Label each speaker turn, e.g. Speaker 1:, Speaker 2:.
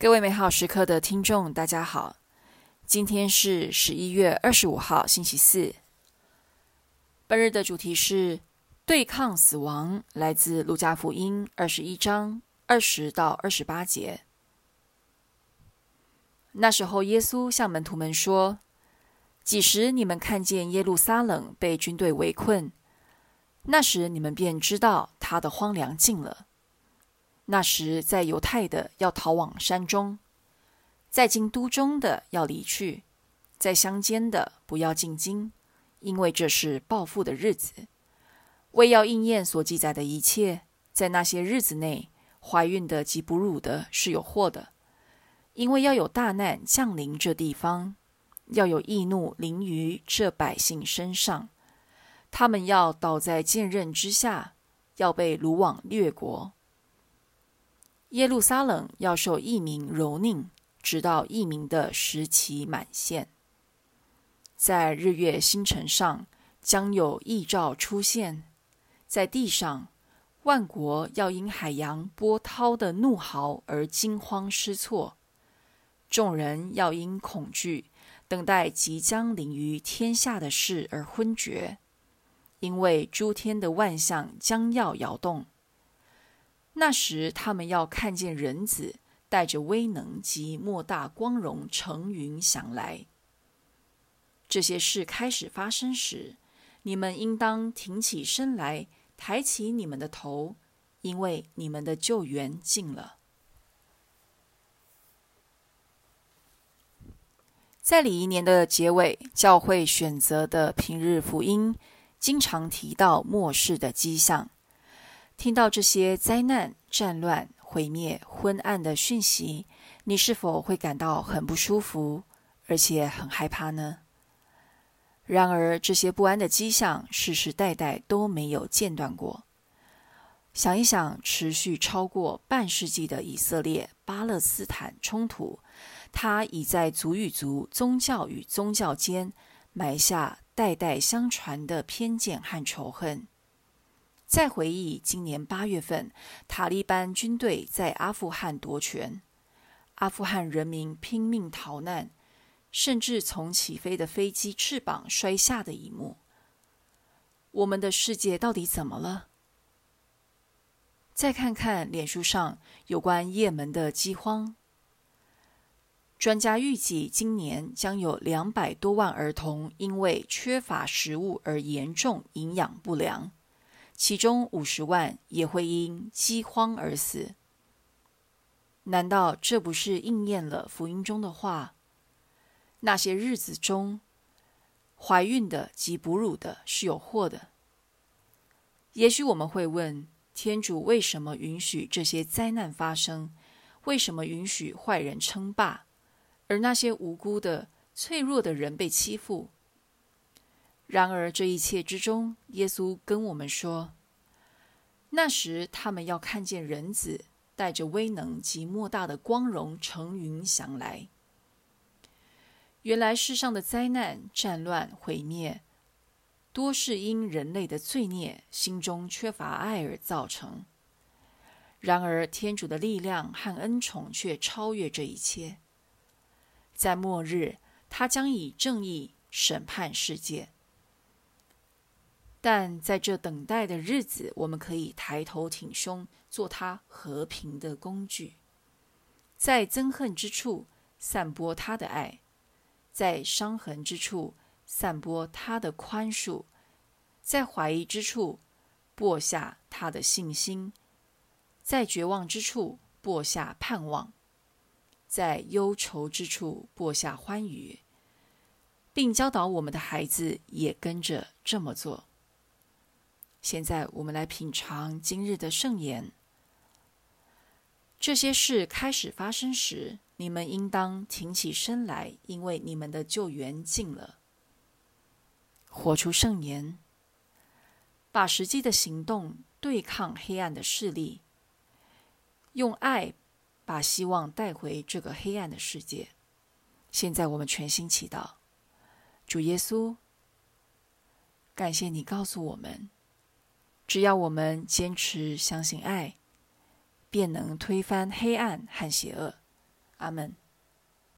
Speaker 1: 各位美好时刻的听众，大家好。今天是十一月二十五号，星期四。本日的主题是对抗死亡，来自路加福音二十一章二十到二十八节。那时候，耶稣向门徒们说：“几时你们看见耶路撒冷被军队围困，那时你们便知道他的荒凉尽了。”那时，在犹太的要逃往山中，在京都中的要离去，在乡间的不要进京，因为这是报复的日子。为要应验所记载的一切，在那些日子内，怀孕的及哺乳的是有祸的，因为要有大难降临这地方，要有易怒临于这百姓身上，他们要倒在剑刃之下，要被掳往掠国。耶路撒冷要受异民蹂躏，直到异民的时期满现。在日月星辰上将有异兆出现，在地上万国要因海洋波涛的怒嚎而惊慌失措，众人要因恐惧等待即将临于天下的事而昏厥，因为诸天的万象将要摇动。那时，他们要看见人子带着威能及莫大光荣乘云翔来。这些事开始发生时，你们应当挺起身来，抬起你们的头，因为你们的救援近了。在礼仪年的结尾，教会选择的平日福音，经常提到末世的迹象。听到这些灾难、战乱、毁灭、昏暗的讯息，你是否会感到很不舒服，而且很害怕呢？然而，这些不安的迹象世世代代都没有间断过。想一想，持续超过半世纪的以色列巴勒斯坦冲突，它已在族与族、宗教与宗教间埋下代代相传的偏见和仇恨。再回忆今年八月份，塔利班军队在阿富汗夺权，阿富汗人民拼命逃难，甚至从起飞的飞机翅膀摔下的一幕。我们的世界到底怎么了？再看看脸书上有关也门的饥荒，专家预计今年将有两百多万儿童因为缺乏食物而严重营养不良。其中五十万也会因饥荒而死。难道这不是应验了福音中的话？那些日子中，怀孕的及哺乳的是有祸的。也许我们会问：天主为什么允许这些灾难发生？为什么允许坏人称霸，而那些无辜的、脆弱的人被欺负？然而，这一切之中，耶稣跟我们说：“那时，他们要看见人子带着威能及莫大的光荣乘云翔来。原来，世上的灾难、战乱、毁灭，多是因人类的罪孽、心中缺乏爱而造成。然而，天主的力量和恩宠却超越这一切。在末日，他将以正义审判世界。”但在这等待的日子，我们可以抬头挺胸，做他和平的工具，在憎恨之处散播他的爱，在伤痕之处散播他的宽恕，在怀疑之处播下他的信心，在绝望之处播下盼望，在忧愁之处播下欢愉，并教导我们的孩子也跟着这么做。现在我们来品尝今日的圣言。这些事开始发生时，你们应当挺起身来，因为你们的救援近了。活出圣言，把实际的行动对抗黑暗的势力，用爱把希望带回这个黑暗的世界。现在我们全心祈祷，主耶稣，感谢你告诉我们。只要我们坚持相信爱，便能推翻黑暗和邪恶。阿门。